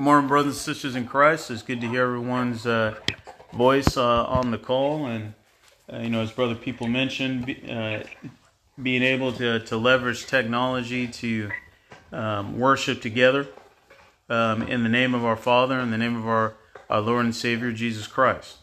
Good morning, brothers and sisters in Christ. It's good to hear everyone's uh, voice uh, on the call. And, uh, you know, as Brother People mentioned, uh, being able to, to leverage technology to um, worship together um, in the name of our Father, in the name of our, our Lord and Savior, Jesus Christ.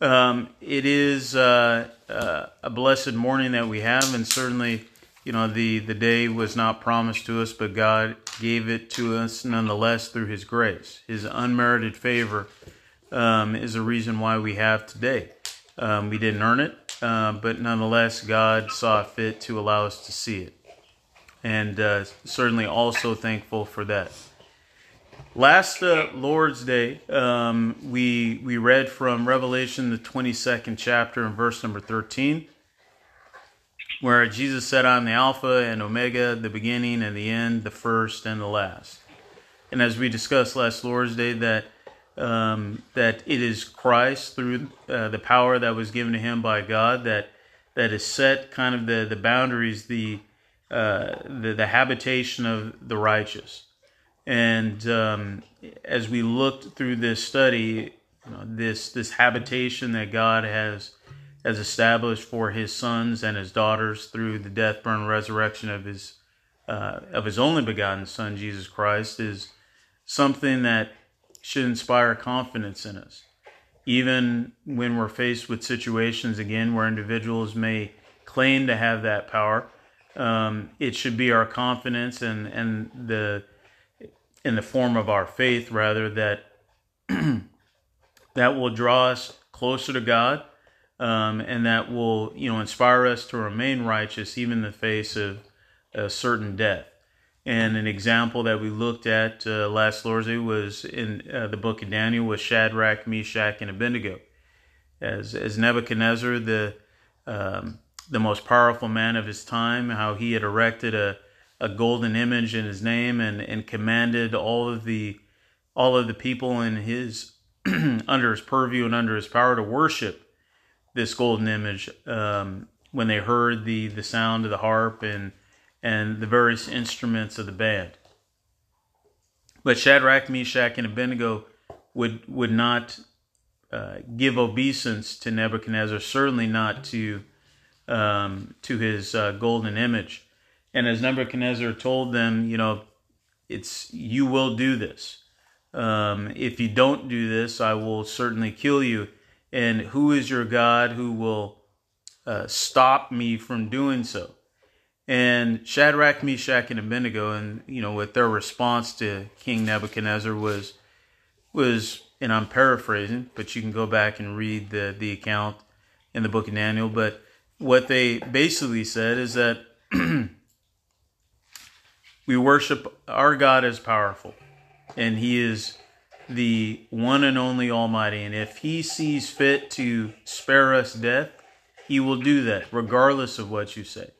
Um, it is uh, uh, a blessed morning that we have, and certainly you know the the day was not promised to us but god gave it to us nonetheless through his grace. His unmerited favor um, is a reason why we have today. Um, we didn't earn it uh, but nonetheless god saw fit to allow us to see it. And uh, certainly also thankful for that. Last uh, lord's day um, we we read from revelation the 22nd chapter and verse number 13 where Jesus said, I'm the Alpha and Omega, the beginning and the end, the first and the last. And as we discussed last Lord's Day, that um, that it is Christ through uh, the power that was given to him by God that that is set kind of the the boundaries, the uh, the, the habitation of the righteous. And um, as we looked through this study, you know, this this habitation that God has has established for his sons and his daughters through the death, burial, resurrection of his uh, of his only begotten Son Jesus Christ is something that should inspire confidence in us, even when we're faced with situations again where individuals may claim to have that power. Um, it should be our confidence and and the in the form of our faith rather that that will draw us closer to God um, and that will you know inspire us to remain righteous even in the face of a certain death. And an example that we looked at uh, last Lord's Day was in uh, the book of Daniel with Shadrach, Meshach, and Abednego. As as Nebuchadnezzar, the um, the most powerful man of his time, how he had erected a, a golden image in his name and, and commanded all of the all of the people in his under his purview and under his power to worship this golden image um, when they heard the the sound of the harp and and the various instruments of the band. But Shadrach, Meshach, and Abednego would would not uh, give obeisance to Nebuchadnezzar, certainly not to um, to his uh, golden image. And as Nebuchadnezzar told them, you know, it's you will do this. Um, if you don't do this, I will certainly kill you and who is your God who will uh, stop me from doing so? And Shadrach, Meshach, and Abednego, and you know, with their response to King Nebuchadnezzar was was, and I'm paraphrasing, but you can go back and read the the account in the book of Daniel. But what they basically said is that we worship our God as powerful, and He is the one and only Almighty. And if He sees fit to spare us death, He will do that, regardless of what you say.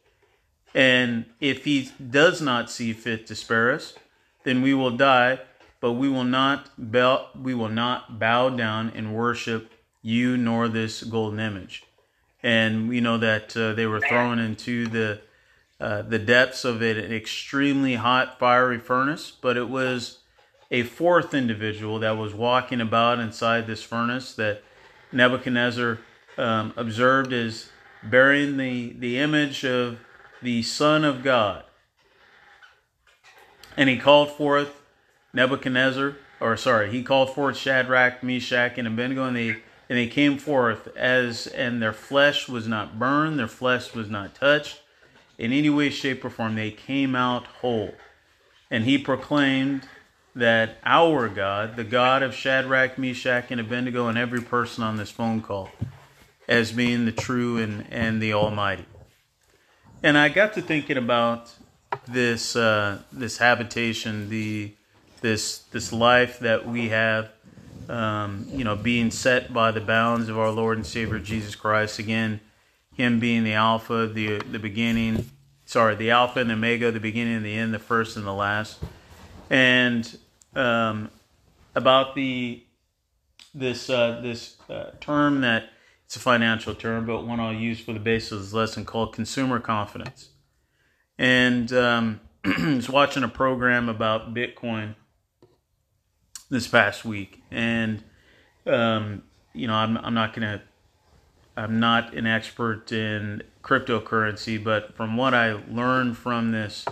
And if He does not see fit to spare us, then we will die, but we will not bow, we will not bow down and worship you nor this golden image. And we know that uh, they were thrown into the uh, the depths of an extremely hot, fiery furnace, but it was a fourth individual that was walking about inside this furnace that Nebuchadnezzar um, observed as bearing the, the image of the Son of God. And he called forth Nebuchadnezzar, or sorry, he called forth Shadrach, Meshach, and Abednego, and they and they came forth as and their flesh was not burned, their flesh was not touched in any way, shape, or form. They came out whole. And he proclaimed that our God, the God of Shadrach, Meshach, and Abednego, and every person on this phone call, as being the true and, and the Almighty. And I got to thinking about this uh, this habitation, the this this life that we have, um, you know, being set by the bounds of our Lord and Savior Jesus Christ. Again, Him being the Alpha, the the beginning, sorry, the Alpha and the Omega, the beginning and the end, the first and the last and um, about the this uh, this uh, term that it's a financial term, but one I'll use for the basis of this lesson called consumer confidence. And um, I was watching a program about Bitcoin, this past week, and um, you know, I'm I'm not gonna, I'm not an expert in cryptocurrency, but from what I learned from this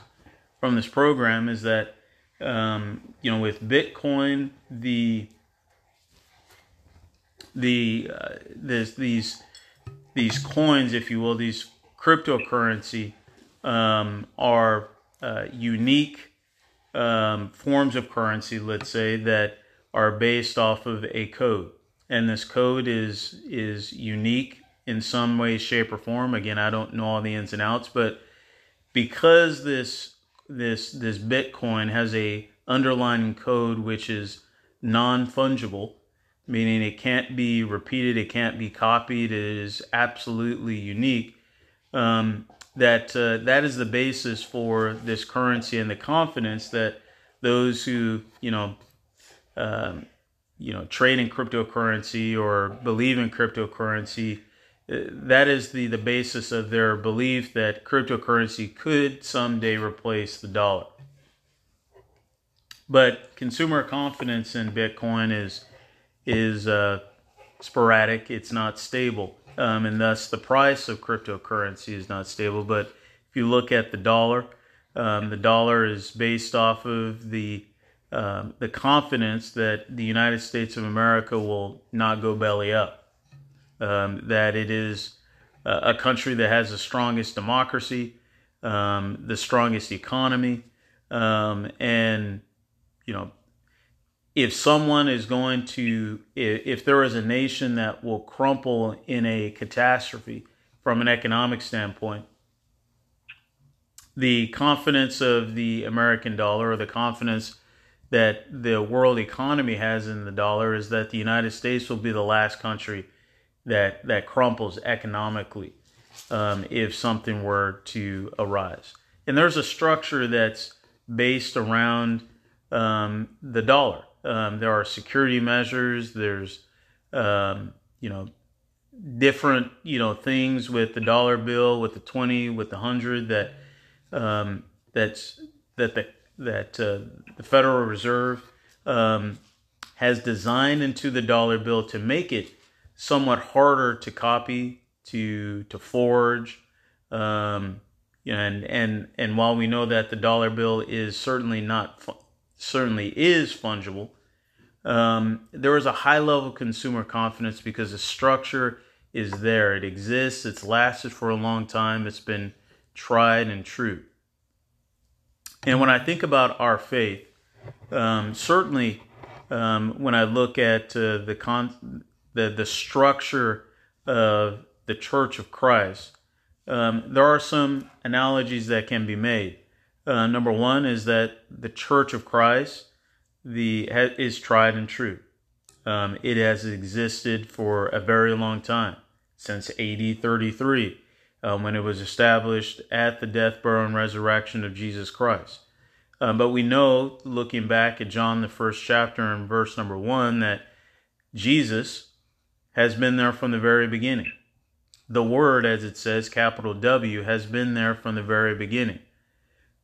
from this program is that um, you know with Bitcoin the the uh, this, these these coins, if you will, these cryptocurrency um, are uh, unique um, forms of currency, let's say, that are based off of a code, and this code is is unique in some way, shape, or form. Again, I don't know all the ins and outs, but because this this this Bitcoin has a underlying code which is non-fungible, meaning it can't be repeated, it can't be copied, it is absolutely unique. Um, that uh, that is the basis for this currency and the confidence that those who you know um, you know trade in cryptocurrency or believe in cryptocurrency that is the the basis of their belief that cryptocurrency could someday replace the dollar. But consumer confidence in bitcoin is is uh, sporadic. It's not stable. Um, and thus the price of cryptocurrency is not stable. But if you look at the dollar, um, the dollar is based off of the um, the confidence that the United States of America will not go belly up, um, that it is a country that has the strongest democracy, um, the strongest economy, um, and you know if someone is going to, if there is a nation that will crumple in a catastrophe from an economic standpoint, the confidence of the American dollar or the confidence that the world economy has in the dollar is that the United States will be the last country that that crumples economically um, if something were to arise. And there's a structure that's based around um, the dollar. Um, there are security measures. There's, um, you know, different, you know, things with the dollar bill, with the 20, with the hundred that, um, that's, that the, that, uh, the Federal Reserve, um, has designed into the dollar bill to make it somewhat harder to copy, to, to forge, um, and, and, and while we know that the dollar bill is certainly not certainly is fungible. Um, there is a high level of consumer confidence because the structure is there. It exists. It's lasted for a long time. It's been tried and true. And when I think about our faith, um, certainly um, when I look at uh, the, con- the the structure of the Church of Christ, um, there are some analogies that can be made. Uh, number one is that the Church of Christ the is tried and true. Um, it has existed for a very long time, since AD 33, um, when it was established at the death, burial, and resurrection of Jesus Christ. Um, but we know, looking back at John, the first chapter, and verse number one, that Jesus has been there from the very beginning. The Word, as it says, capital W, has been there from the very beginning.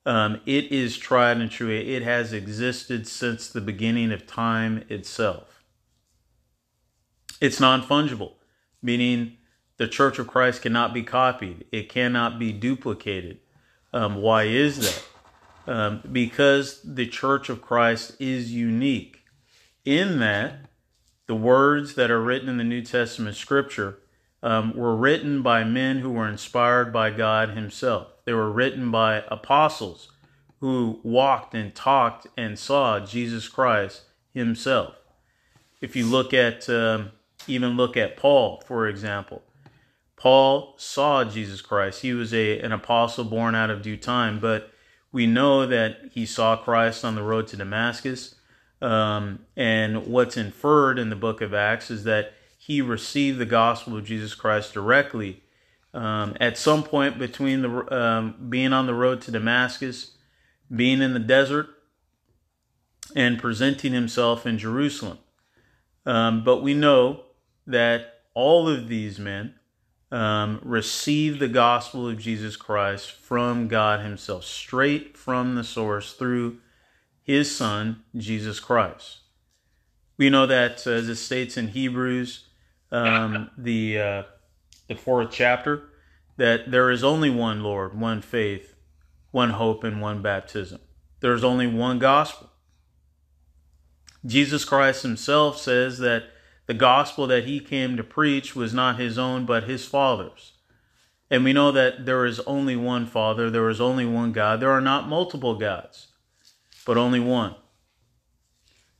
Um, it is tried and true. It has existed since the beginning of time itself. It's non fungible, meaning the Church of Christ cannot be copied, it cannot be duplicated. Um, why is that? Um, because the Church of Christ is unique in that the words that are written in the New Testament scripture um, were written by men who were inspired by God Himself. They were written by apostles who walked and talked and saw Jesus Christ Himself. If you look at, um, even look at Paul, for example, Paul saw Jesus Christ. He was a, an apostle born out of due time, but we know that he saw Christ on the road to Damascus. Um, and what's inferred in the book of Acts is that he received the gospel of Jesus Christ directly um, at some point between the um, being on the road to Damascus, being in the desert, and presenting himself in Jerusalem. Um, but we know that all of these men um, received the gospel of Jesus Christ from God Himself, straight from the source through His Son, Jesus Christ. We know that, uh, as it states in Hebrews, um, the uh, the fourth chapter, that there is only one Lord, one faith, one hope, and one baptism. There is only one gospel. Jesus Christ himself says that the gospel that he came to preach was not his own, but his Father's. And we know that there is only one Father, there is only one God. There are not multiple gods, but only one.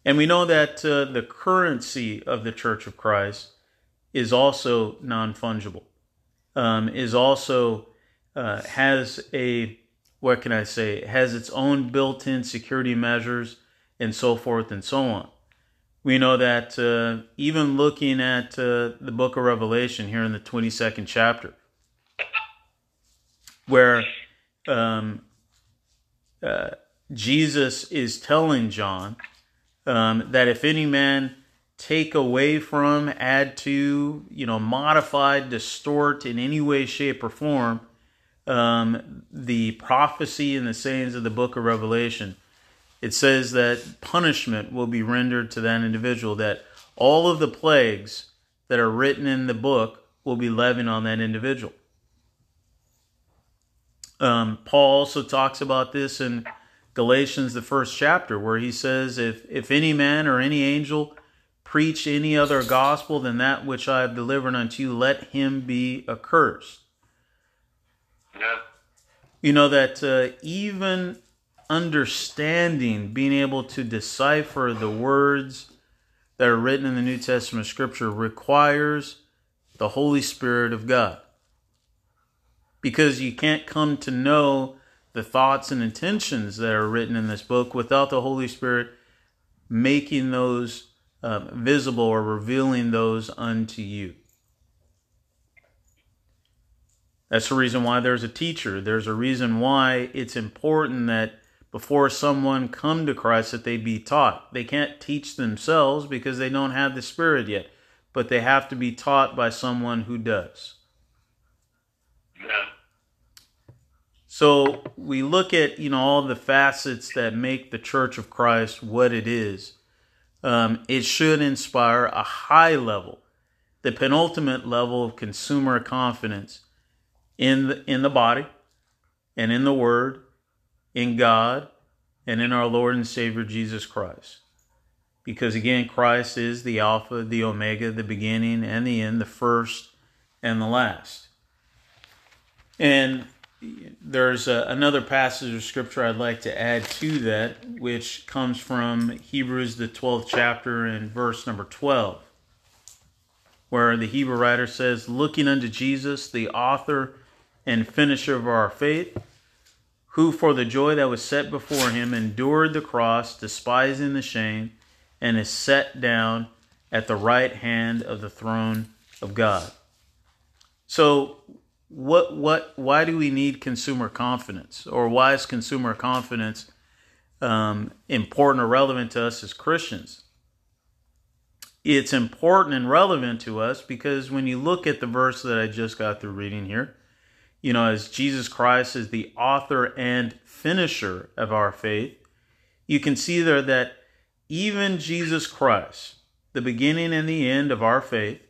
And we know that uh, the currency of the Church of Christ is also non fungible, um, is also uh, has a what can I say has its own built-in security measures and so forth and so on. We know that uh, even looking at uh, the book of Revelation here in the 22nd chapter, where um, uh, Jesus is telling John um, that if any man take away from, add to, you know, modify, distort in any way, shape, or form um, the prophecy and the sayings of the book of Revelation, it says that punishment will be rendered to that individual, that all of the plagues that are written in the book will be levied on that individual. Um, Paul also talks about this in Galatians, the first chapter, where he says, if, if any man or any angel preach any other gospel than that which I have delivered unto you, let him be accursed. Yeah. You know that uh, even understanding, being able to decipher the words that are written in the New Testament scripture requires the Holy Spirit of God. Because you can't come to know the thoughts and intentions that are written in this book without the Holy Spirit making those um, visible or revealing those unto you. That's the reason why there's a teacher. There's a reason why it's important that before someone come to Christ that they be taught. They can't teach themselves because they don't have the Spirit yet, but they have to be taught by someone who does. Yeah. So we look at you know all the facets that make the Church of Christ what it is. Um, it should inspire a high level, the penultimate level of consumer confidence in the, in the body, and in the Word, in God, and in our Lord and Savior Jesus Christ. Because again, Christ is the Alpha, the Omega, the beginning and the end, the first and the last. And there's a, another passage of scripture I'd like to add to that, which comes from Hebrews, the 12th chapter, and verse number 12, where the Hebrew writer says, Looking unto Jesus, the author and finisher of our faith, who for the joy that was set before him endured the cross, despising the shame, and is set down at the right hand of the throne of God. So, what what why do we need consumer confidence? Or why is consumer confidence um, important or relevant to us as christians? It's important and relevant to us because when you look at the verse that i just got through reading here you know as jesus christ is the author and finisher of our faith you can see there that even jesus christ the beginning and the end of our faith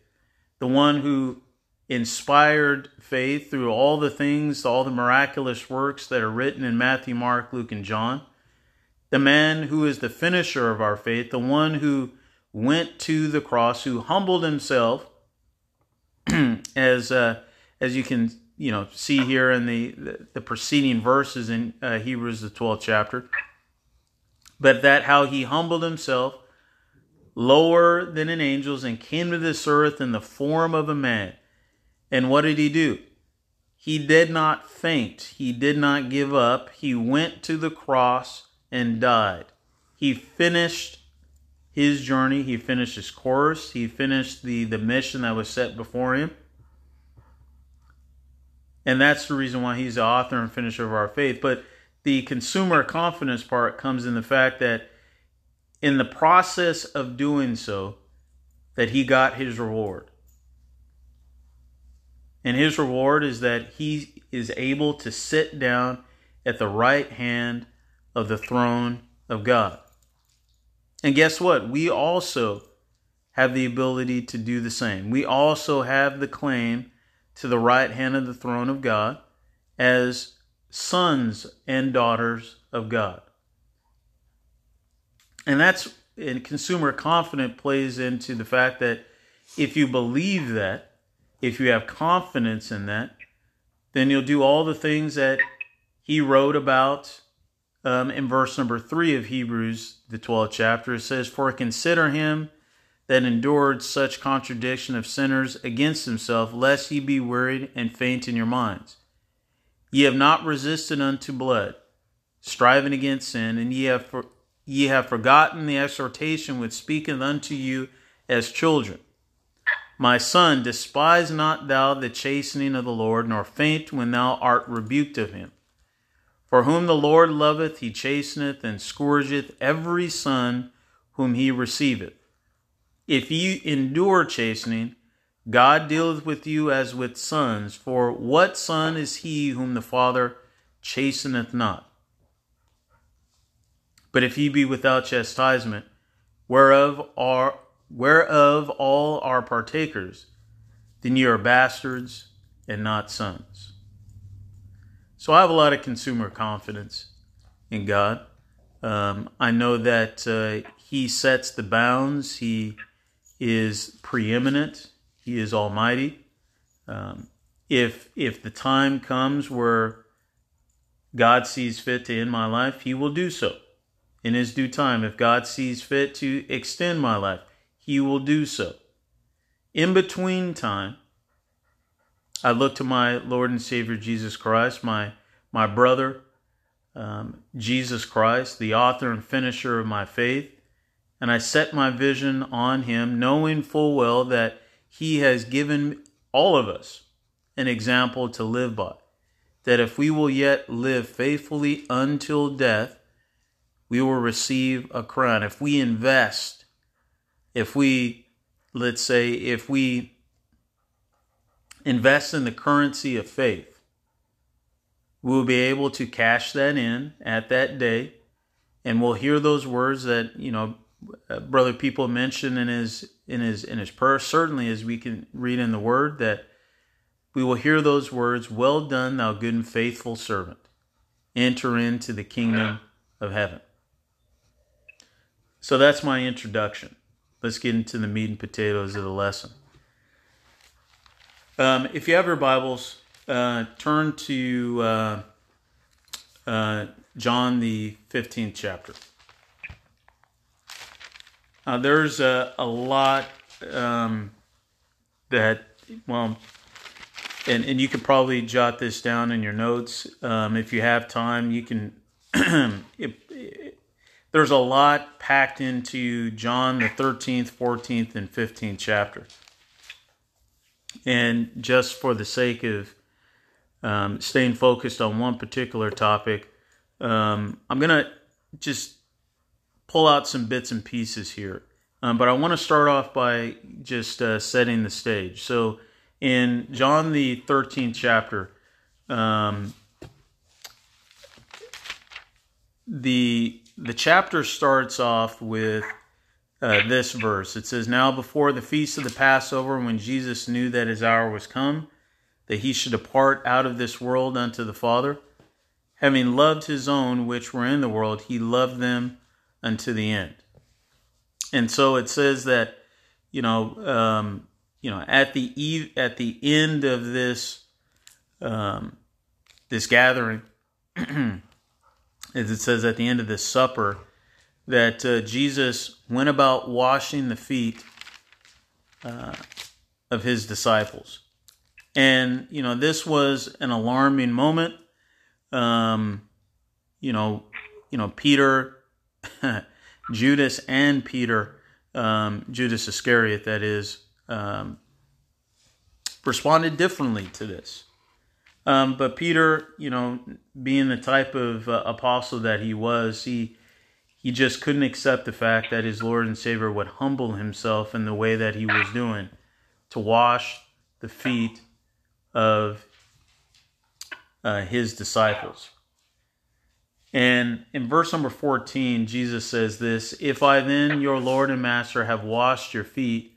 the one who inspired faith through all the things, all the miraculous works that are written in Matthew, Mark, Luke, and John. The man who is the finisher of our faith, the one who went to the cross, who humbled himself, as uh, as you can you know see here in the the, preceding verses in uh, Hebrews the twelfth chapter. But that how he humbled himself lower than an angel's and came to this earth in the form of a man and what did he do? He did not faint. He did not give up. He went to the cross and died. He finished his journey. He finished his course. He finished the, the mission that was set before him. And that's the reason why he's the author and finisher of our faith. But the consumer confidence part comes in the fact that in the process of doing so, that he got his reward. And his reward is that he is able to sit down at the right hand of the throne of God. And guess what? We also have the ability to do the same. We also have the claim to the right hand of the throne of God as sons and daughters of God. And that's and consumer confidence plays into the fact that if you believe that, if you have confidence in that, then you'll do all the things that he wrote about um, in verse number three of Hebrews, the 12th chapter. It says, For consider him that endured such contradiction of sinners against himself, lest ye be wearied and faint in your minds. Ye have not resisted unto blood, striving against sin, and ye have for, ye have forgotten the exhortation which speaketh unto you as children. My son, despise not thou the chastening of the Lord, nor faint when thou art rebuked of him. For whom the Lord loveth, he chasteneth and scourgeth every son whom he receiveth. If ye endure chastening, God dealeth with you as with sons. For what son is he whom the Father chasteneth not? But if ye be without chastisement, whereof are whereof all are partakers, then ye are bastards and not sons. So I have a lot of consumer confidence in God. Um, I know that uh, He sets the bounds. He is preeminent. He is almighty. Um, if if the time comes where God sees fit to end my life, He will do so in His due time. If God sees fit to extend my life, He will do so. In between time, I look to my Lord and Savior Jesus Christ, my my brother, um, Jesus Christ, the author and finisher of my faith, and I set my vision on Him, knowing full well that he has given all of us an example to live by. That if we will yet live faithfully until death, we will receive a crown. If we invest, if we, let's say, if we invest in the currency of faith, we will be able to cash that in at that day, and we'll hear those words that, you know, uh, brother people mentioned in his in his in his prayer. Certainly as we can read in the word that we will hear those words well done thou good and faithful servant. Enter into the kingdom of heaven. So that's my introduction let's get into the meat and potatoes of the lesson um, if you have your bibles uh, turn to uh, uh john the 15th chapter uh, there's a, a lot um, that, well, and, and you could probably jot this down in your notes. Um, if you have time, you can. there's a lot packed into John, the 13th, 14th, and 15th chapter. And just for the sake of um, staying focused on one particular topic, um, I'm going to just pull out some bits and pieces here. Um, but I want to start off by just uh, setting the stage. So, in John the 13th chapter, um, the the chapter starts off with uh, this verse. It says, "Now before the feast of the Passover, when Jesus knew that his hour was come, that he should depart out of this world unto the Father, having loved his own which were in the world, he loved them unto the end." And so it says that, you know, um, you know, at the eve, at the end of this um, this gathering, as it says at the end of this supper, that uh, Jesus went about washing the feet uh, of his disciples, and you know this was an alarming moment. Um, you know, you know Peter. Judas and Peter, um, Judas Iscariot, that is, um, responded differently to this. Um, but Peter, you know, being the type of uh, apostle that he was, he he just couldn't accept the fact that his Lord and Savior would humble himself in the way that he was doing to wash the feet of uh, his disciples. And in verse number 14, Jesus says this If I then, your Lord and Master, have washed your feet,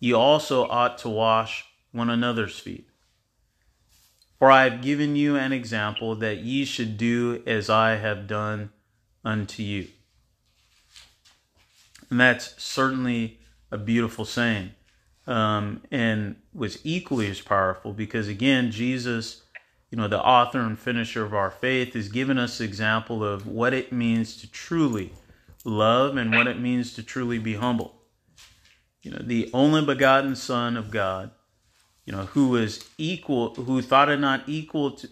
ye also ought to wash one another's feet. For I have given you an example that ye should do as I have done unto you. And that's certainly a beautiful saying. Um, and was equally as powerful because, again, Jesus you know, the author and finisher of our faith, has given us an example of what it means to truly love and what it means to truly be humble. You know, the only begotten Son of God, you know, who was equal, who thought it not equal to,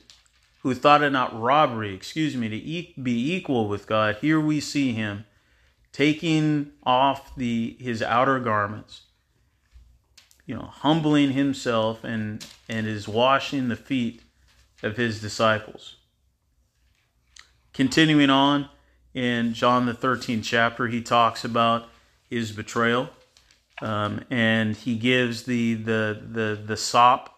who thought it not robbery, excuse me, to be equal with God. Here we see him taking off the his outer garments, you know, humbling himself and and is washing the feet of his disciples. Continuing on in John the 13th chapter, he talks about his betrayal. Um, and he gives the the the the sop,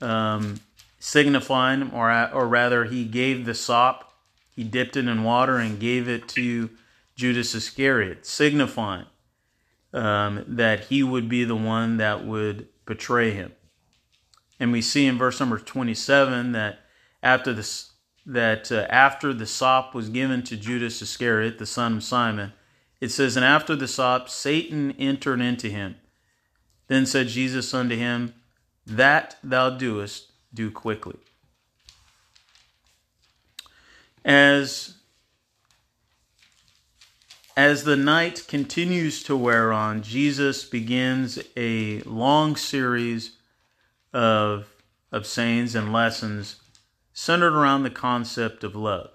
um, signifying, or or rather, he gave the sop. He dipped it in water and gave it to Judas Iscariot, signifying um, that he would be the one that would betray him. And we see in verse number 27 that after this that uh, after the sop was given to Judas Iscariot, the son of Simon, it says, And after the sop, Satan entered into him. Then said Jesus unto him, That thou doest, do quickly. As as the night continues to wear on, Jesus begins a long series of, of sayings and lessons centered around the concept of love.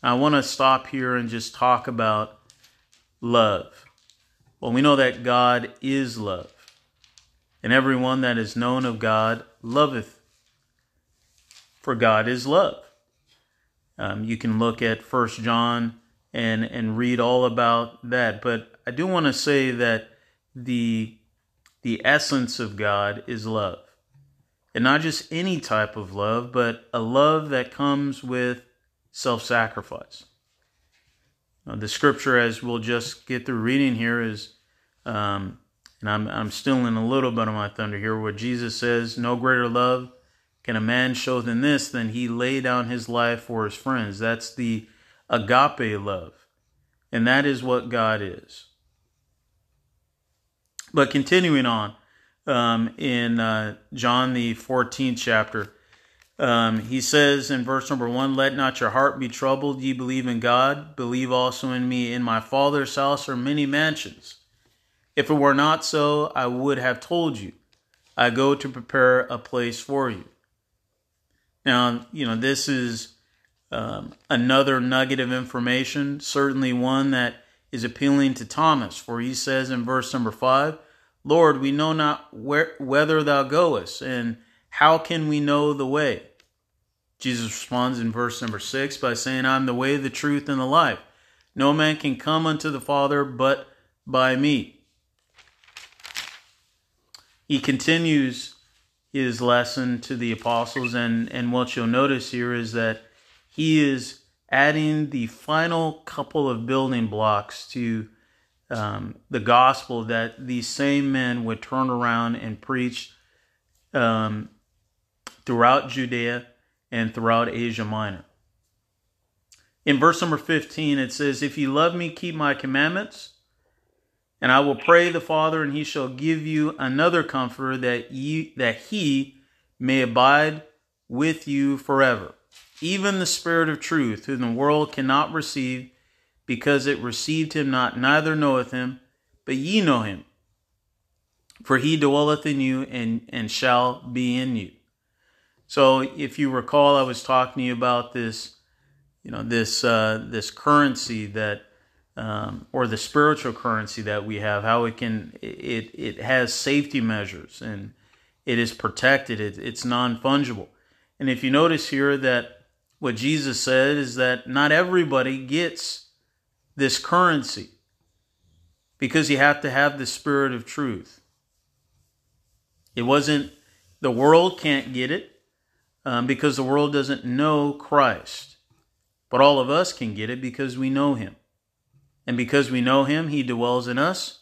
I want to stop here and just talk about love. Well, we know that God is love, and everyone that is known of God loveth, for God is love. Um, you can look at First John and and read all about that, but I do want to say that the the essence of God is love. And not just any type of love, but a love that comes with self sacrifice. The scripture, as we'll just get through reading here, is, um, and I'm, I'm still in a little bit of my thunder here, where Jesus says, No greater love can a man show than this, than he lay down his life for his friends. That's the agape love. And that is what God is. But continuing on, um, in uh, John the 14th chapter. Um, he says in verse number one, Let not your heart be troubled. Ye believe in God, believe also in me. In my Father's house are many mansions. If it were not so, I would have told you. I go to prepare a place for you. Now, you know, this is um, another nugget of information, certainly one that is appealing to Thomas, for he says in verse number five, Lord, we know not where, whither thou goest, and how can we know the way? Jesus responds in verse number six by saying, I'm the way, the truth, and the life. No man can come unto the Father but by me. He continues his lesson to the apostles, and, and what you'll notice here is that he is adding the final couple of building blocks to um, the gospel that these same men would turn around and preach um, throughout Judea and throughout Asia Minor. In verse number 15, it says, If ye love me, keep my commandments, and I will pray the Father, and he shall give you another comforter that, ye, that he may abide with you forever. Even the Spirit of truth, whom the world cannot receive, because it received him not, neither knoweth him, but ye know him. For he dwelleth in you and, and shall be in you. So if you recall, I was talking to you about this, you know, this uh, this currency that, um, or the spiritual currency that we have, how it can it it has safety measures and it is protected. It, it's non fungible. And if you notice here that what Jesus said is that not everybody gets this currency because you have to have the spirit of truth. It wasn't, the world can't get it um, because the world doesn't know Christ. But all of us can get it because we know him. And because we know him, he dwells in us.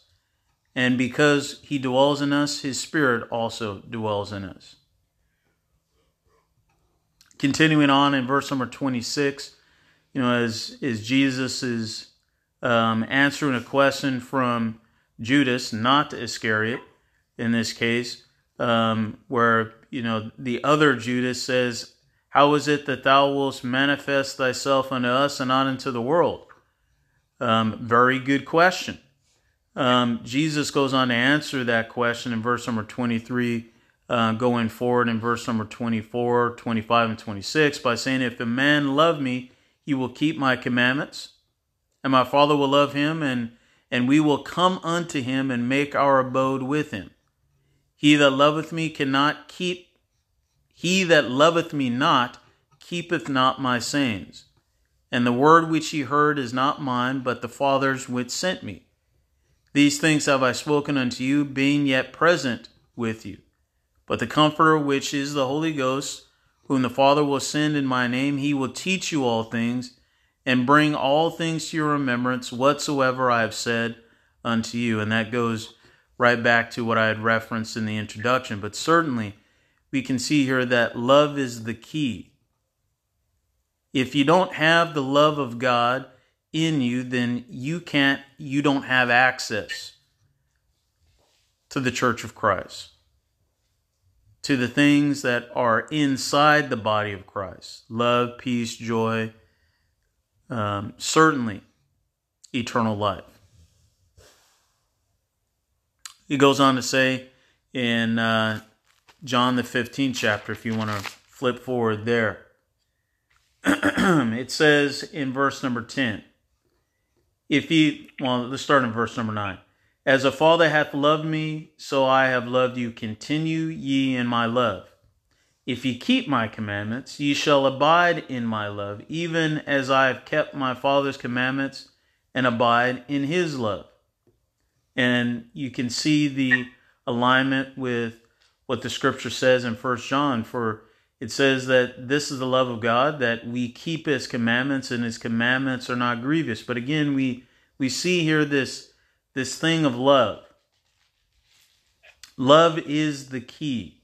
And because he dwells in us, his spirit also dwells in us. Continuing on in verse number 26, you know, as, as Jesus is um, answering a question from Judas, not Iscariot in this case, um, where, you know, the other Judas says, How is it that thou wilt manifest thyself unto us and not unto the world? Um, very good question. Um, Jesus goes on to answer that question in verse number 23, uh, going forward in verse number 24, 25, and 26 by saying, If a man love me, he will keep my commandments, and my Father will love him, and, and we will come unto him and make our abode with him. He that loveth me cannot keep, he that loveth me not keepeth not my sayings. And the word which ye heard is not mine, but the Father's which sent me. These things have I spoken unto you, being yet present with you. But the Comforter, which is the Holy Ghost, whom the Father will send in my name, he will teach you all things, and bring all things to your remembrance whatsoever I have said unto you. And that goes right back to what I had referenced in the introduction. But certainly, we can see here that love is the key. If you don't have the love of God in you, then you can't, you don't have access to the church of Christ, to the things that are inside the body of Christ love, peace, joy, um, certainly eternal life. He goes on to say in uh, John the 15th chapter, if you want to flip forward there, it says in verse number 10, if ye, well, let's start in verse number 9. As a father hath loved me, so I have loved you. Continue ye in my love. If ye keep my commandments, ye shall abide in my love, even as I have kept my Father's commandments and abide in his love. And you can see the alignment with what the scripture says in First John, for it says that this is the love of God, that we keep his commandments, and his commandments are not grievous. But again, we we see here this this thing of love. Love is the key.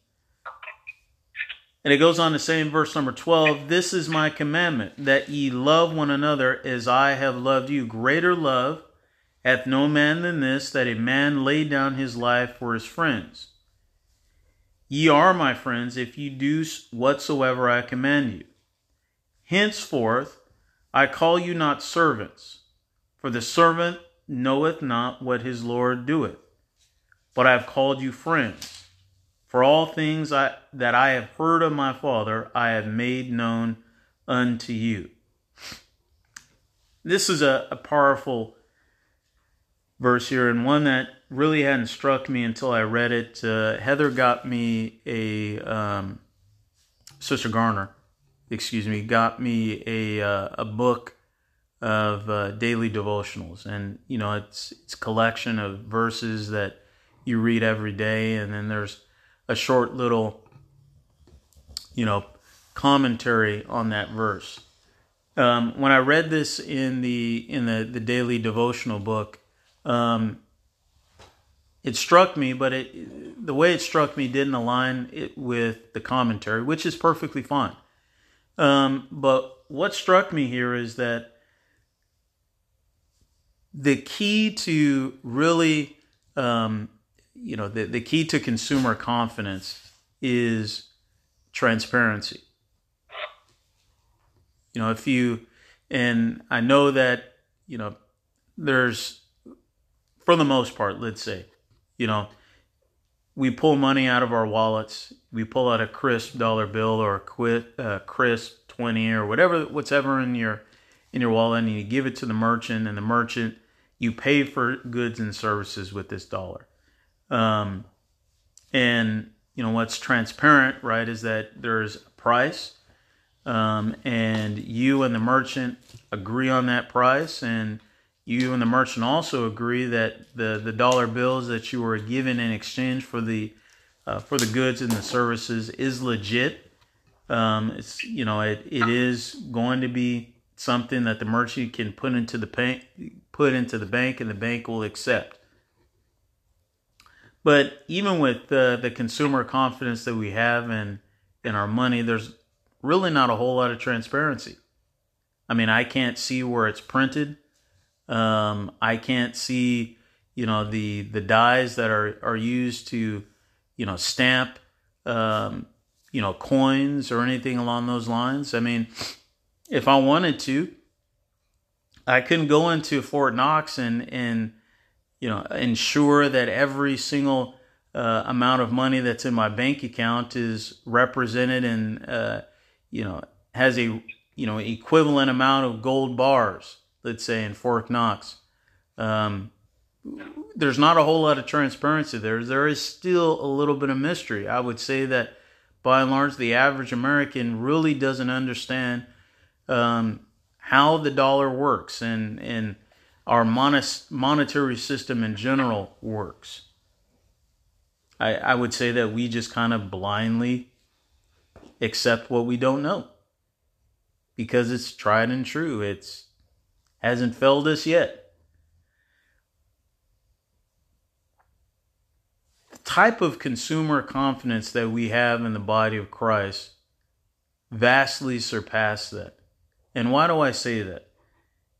And it goes on to say in verse number 12, This is my commandment, that ye love one another as I have loved you. Greater love hath no man than this, that a man lay down his life for his friends. Ye are my friends, if ye do whatsoever I command you. Henceforth I call you not servants, for the servant knoweth not what his Lord doeth, but I have called you friends. For all things I, that I have heard of my Father, I have made known unto you. This is a, a powerful verse here, and one that really hadn't struck me until I read it. Uh, Heather got me a um, Sister Garner, excuse me, got me a uh, a book of uh, daily devotionals, and you know it's it's collection of verses that you read every day, and then there's a short little you know commentary on that verse. Um, when I read this in the in the the daily devotional book, um, it struck me, but it the way it struck me didn't align it with the commentary, which is perfectly fine. Um, but what struck me here is that the key to really, um, you know, the, the key to consumer confidence is transparency. You know, if you, and I know that, you know, there's for the most part, let's say, you know, we pull money out of our wallets. We pull out a crisp dollar bill or a quit, uh, crisp twenty or whatever, whatever in your in your wallet, and you give it to the merchant, and the merchant you pay for goods and services with this dollar. Um, and you know what's transparent, right, is that there's a price, um, and you and the merchant agree on that price, and you and the merchant also agree that the, the dollar bills that you were given in exchange for the uh, for the goods and the services is legit. Um, it's you know it, it is going to be something that the merchant can put into the bank, put into the bank, and the bank will accept. But even with the, the consumer confidence that we have in in our money, there's really not a whole lot of transparency. I mean, I can't see where it's printed. Um, I can't see, you know, the the dies that are are used to, you know, stamp, um, you know, coins or anything along those lines. I mean, if I wanted to, I couldn't go into Fort Knox and and you know ensure that every single uh, amount of money that's in my bank account is represented and uh, you know has a you know equivalent amount of gold bars. Let's say in Fort Knox. Um, there's not a whole lot of transparency there. There is still a little bit of mystery. I would say that by and large, the average American really doesn't understand um, how the dollar works and and our monetary system in general works. I, I would say that we just kind of blindly accept what we don't know because it's tried and true. It's hasn't failed us yet. The type of consumer confidence that we have in the body of Christ vastly surpass that. And why do I say that?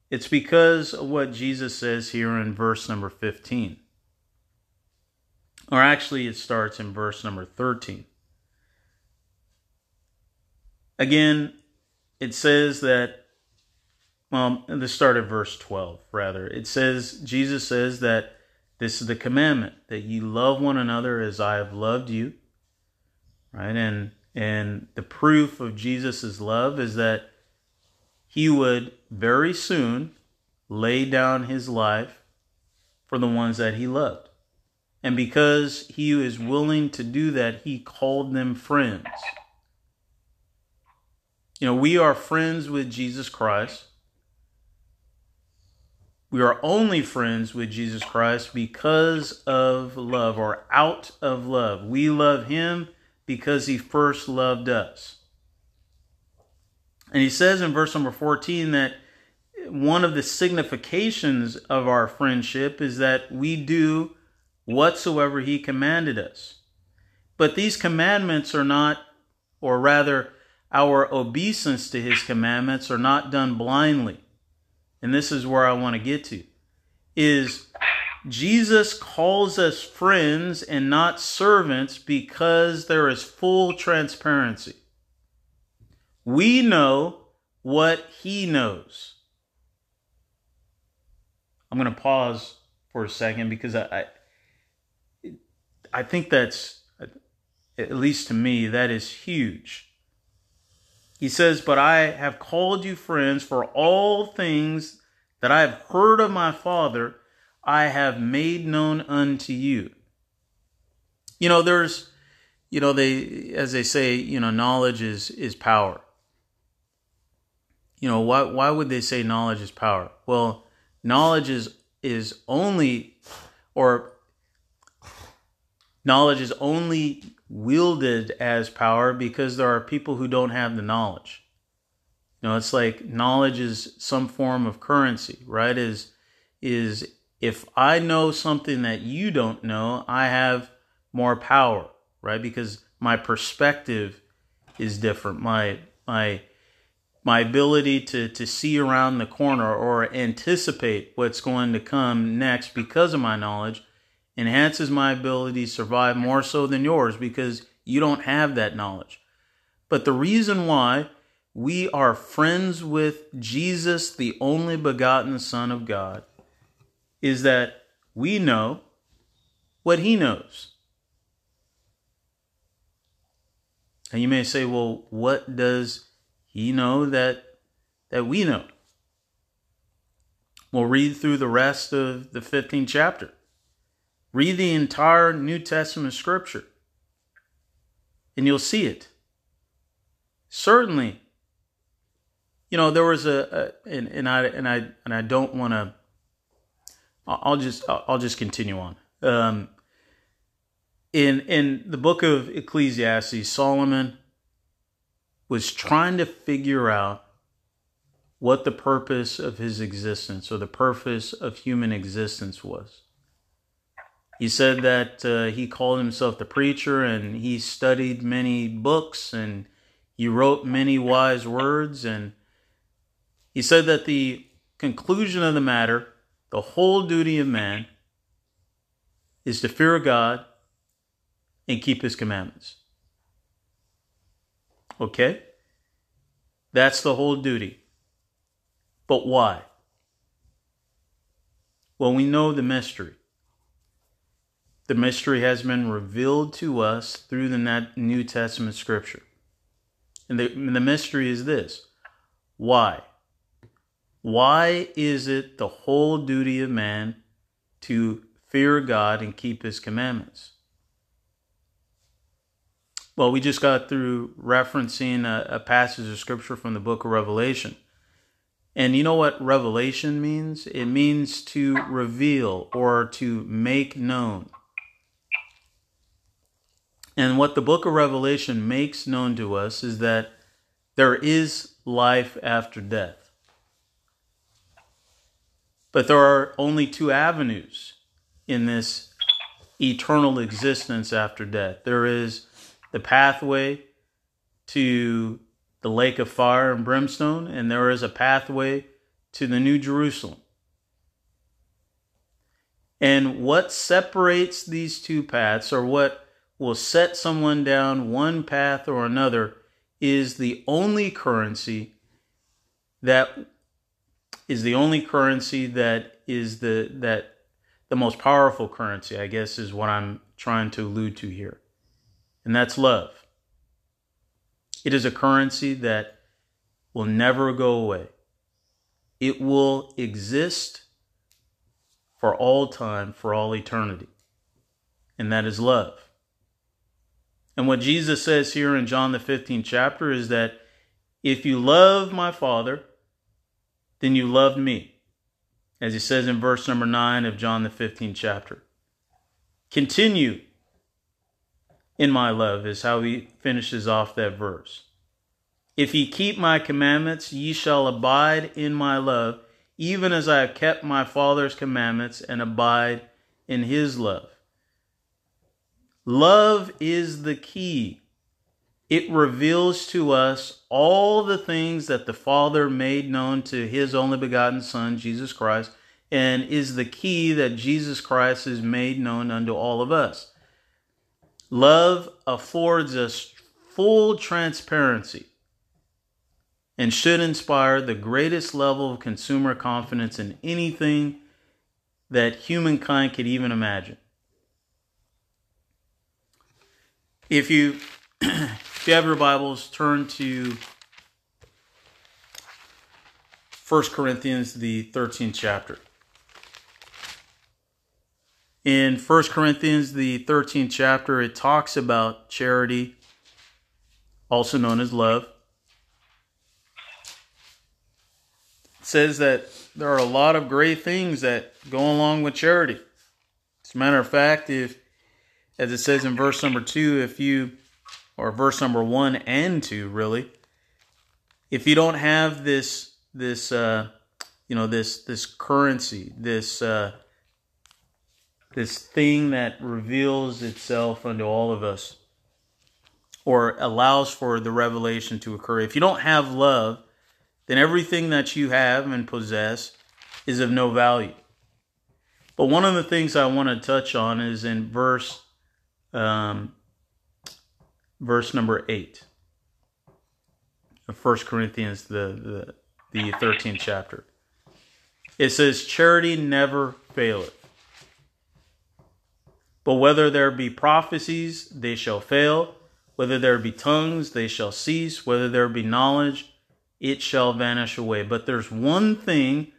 It's because of what Jesus says here in verse number 15. Or actually, it starts in verse number 13. Again, it says that, Um, well, the start of verse 12, rather. It says, Jesus says that this is the commandment, that ye love one another as I have loved you. Right? And and the proof of Jesus' love is that he would very soon lay down his life for the ones that he loved. And because he is willing to do that, he called them friends. You know, we are friends with Jesus Christ. We are only friends with Jesus Christ because of love or out of love. We love him because he first loved us. And he says in verse number 14 that one of the significations of our friendship is that we do whatsoever he commanded us. But these commandments are not, or rather, our obeisance to his commandments are not done blindly. And this is where I want to get to. Is Jesus calls us friends and not servants because there is full transparency. We know what he knows. I'm going to pause for a second because I, I, I think that's, at least to me, that is huge. He says, But I have called you friends, for all things that I have heard of my Father, I have made known unto you. You know, there's, you know, they, as they say, you know, knowledge is, is power you know why why would they say knowledge is power well knowledge is is only or knowledge is only wielded as power because there are people who don't have the knowledge. You know it's like knowledge is some form of currency right? Is is if i know something that you don't know i have more power right? Because my perspective is different. My my my ability to, to see around the corner or anticipate what's going to come next because of my knowledge enhances my ability to survive more so than yours because you don't have that knowledge. But the reason why we are friends with Jesus, the only begotten Son of God, is that we know what he knows. And you may say, well, what does he know that that we know. We'll read through the rest of the 15th chapter. Read the entire New Testament scripture, and you'll see it. Certainly, you know there was a, a and, and I and I and I don't want to. I'll just I'll just continue on. Um, in in the book of Ecclesiastes, Solomon was trying to figure out what the purpose of his existence or the purpose of human existence was. He said that uh, he called himself the preacher and he studied many books and he wrote many wise words. And he said that the conclusion of the matter, the whole duty of man, is to fear God and keep his commandments. Okay? That's the whole duty. But why? Well, we know the mystery. The mystery has been revealed to us through the New Testament scripture. And the, and the mystery is this why? Why is it the whole duty of man to fear God and keep his commandments? Well, we just got through referencing a, a, passage of scripture from the book of Revelation. And you know what revelation means? It means to reveal or to make known. And what the book of Revelation makes known to us is that there is life after death. But there are only two avenues in this eternal existence after death. There is the pathway to the lake of fire and brimstone, and there is a pathway to the New Jerusalem. And what separates these two paths, or what will set someone down one path or another, is the only currency that is the only currency that is the that the most powerful currency, I guess, is what I'm trying to allude to here and that's love. It is a currency that will never go away. It will exist for all time, for all eternity. And that is love. And what Jesus says here in John the 15th chapter is that if you love my Father, then you loved me. As he says in verse number 9 of John the 15th chapter. Continue in my love, is how he finishes off that verse. If ye keep my commandments, ye shall abide in my love, even as I have kept my Father's commandments and abide in his love. Love is the key. It reveals to us all the things that the Father made known to his only begotten Son, Jesus Christ, and is the key that Jesus Christ has made known unto all of us. Love affords us full transparency and should inspire the greatest level of consumer confidence in anything that humankind could even imagine. If you if you have your Bibles, turn to 1 Corinthians the 13th chapter. In 1 Corinthians, the 13th chapter, it talks about charity, also known as love. It says that there are a lot of great things that go along with charity. As a matter of fact, if, as it says in verse number two, if you, or verse number one and two, really, if you don't have this, this, uh, you know, this, this currency, this, uh, this thing that reveals itself unto all of us or allows for the revelation to occur. If you don't have love, then everything that you have and possess is of no value. But one of the things I want to touch on is in verse um, verse number eight of First Corinthians, the, the the 13th chapter. It says, Charity never faileth. But whether there be prophecies, they shall fail. Whether there be tongues, they shall cease. Whether there be knowledge, it shall vanish away. But there's one thing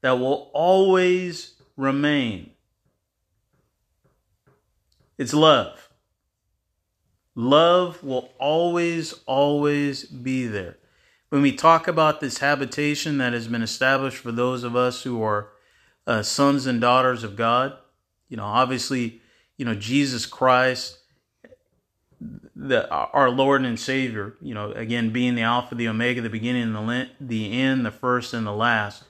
that will always remain it's love. Love will always, always be there. When we talk about this habitation that has been established for those of us who are uh, sons and daughters of God, you know, obviously you know, Jesus Christ the our Lord and Savior, you know, again being the Alpha, the Omega, the beginning and the the end, the first and the last.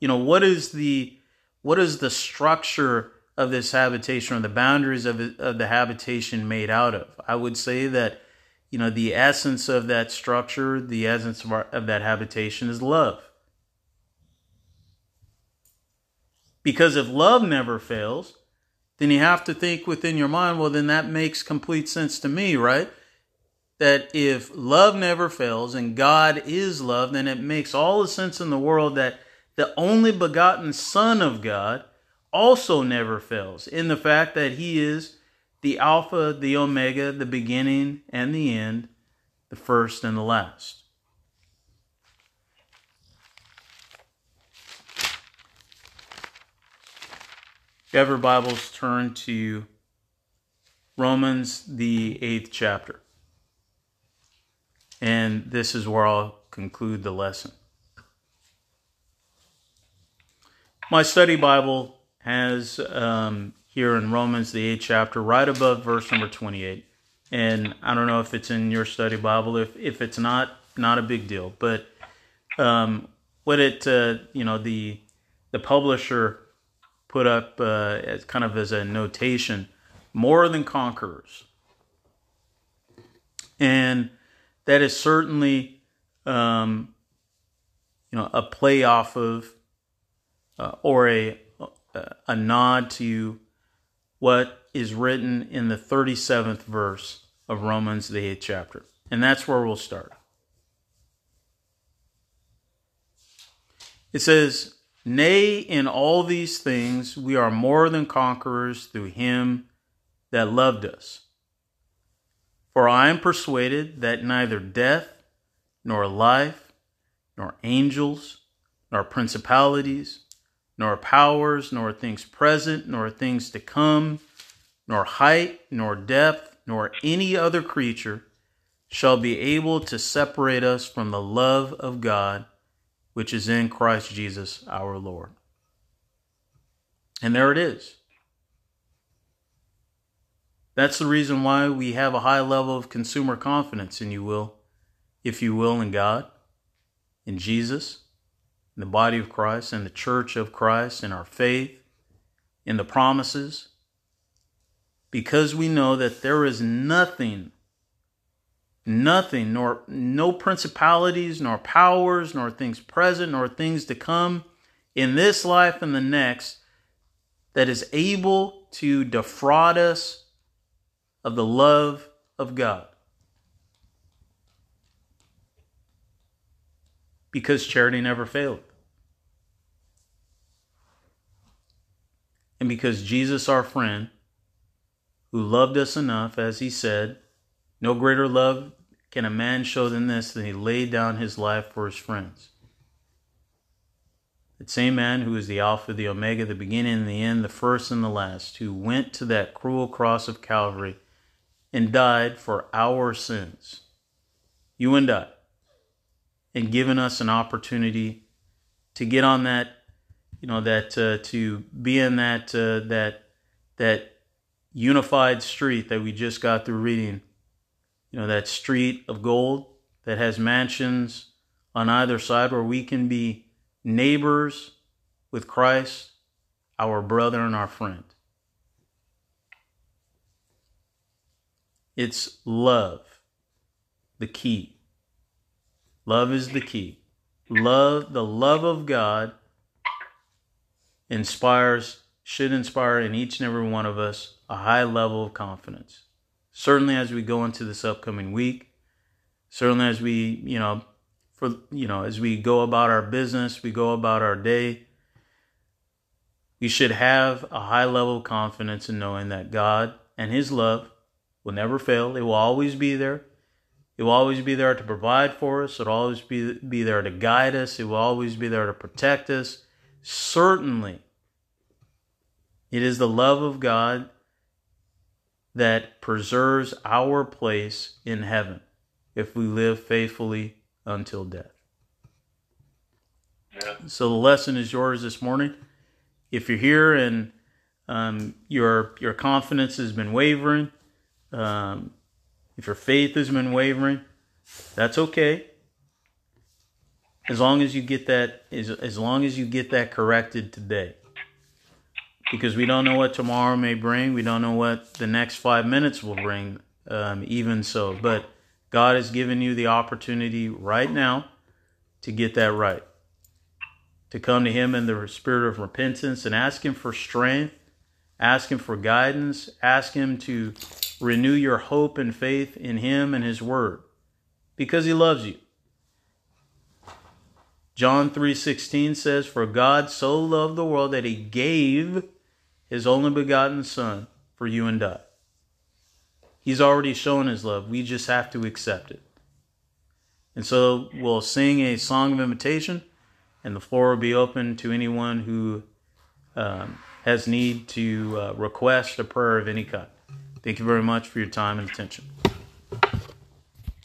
You know, what is the what is the structure of this habitation or the boundaries of, of the habitation made out of? I would say that you know the essence of that structure, the essence of, our, of that habitation is love. Because if love never fails, then you have to think within your mind, well, then that makes complete sense to me, right? That if love never fails and God is love, then it makes all the sense in the world that the only begotten Son of God also never fails in the fact that he is the Alpha, the Omega, the beginning and the end, the first and the last. your Bibles, turn to Romans, the eighth chapter. And this is where I'll conclude the lesson. My study Bible has um, here in Romans, the eighth chapter, right above verse number 28. And I don't know if it's in your study Bible. If, if it's not, not a big deal. But um, what it, uh, you know, the, the publisher put up uh, as kind of as a notation more than conquerors. And that is certainly, um, you know, a play off of uh, or a, Uh, a nod to what is written in the 37th verse of Romans, the 8th chapter. And that's where we'll start. It says, Nay, in all these things we are more than conquerors through him that loved us. For I am persuaded that neither death, nor life, nor angels, nor principalities, nor powers, nor things present, nor things to come, nor height, nor depth, nor any other creature shall be able to separate us from the love of God which is in Christ Jesus our Lord. And there it is. That's the reason why we have a high level of consumer confidence in you will, if you will, in God, in Jesus, the body of Christ, in the church of Christ, in our faith, in the promises, because we know that there is nothing nothing, nor no principalities, nor powers, nor things present, nor things to come in this life and the next that is able to defraud us of the love of God. Because charity never failed. And because Jesus, our friend, who loved us enough, as he said, no greater love can a man show than this than he laid down his life for his friends. That same man who is the Alpha, the Omega, the beginning and the end, the first and the last, who went to that cruel cross of Calvary and died for our sins, you and I, and given us an opportunity to get on that, you know, that uh, to be in that uh, that that unified street that we just got through reading you know, that street of gold that has mansions on either side where we can be neighbors with Christ, our brother and our friend. It's love, the key. Love is the key. Love, the love of God inspires, should inspire in each and every one of us a high level of confidence certainly as we go into this upcoming week, certainly as we, you know, for you know, as we go about our business, we go about our day, we should have a high level of confidence in knowing that God and his love will never fail. It will always be there. It will always be there to provide for us. Will always be, be there to guide us. It will always be there to protect us. Certainly, it is the love of God that preserves our place in heaven if we live faithfully until death. So the lesson is yours this morning. If you're here and um, your your confidence has been wavering, um, If your faith has been wavering, that's okay. As long as you get that as, as long as you get that corrected today. Because we don't know what tomorrow may bring. We don't know what the next five minutes will bring, um, even so. But God has given you the opportunity right now to get that right. To come to Him in the spirit of repentance and ask Him for strength, ask Him for guidance, ask Him to renew your hope and faith in Him and His Word because He loves you. John 3:16 says for God so loved the world that he gave his only begotten son for you and I. He's already shown his love. We just have to accept it. And so we'll sing a song of invitation, and the floor will be open to anyone who um, has need to uh, request a prayer of any kind. Thank you very much for your time and attention.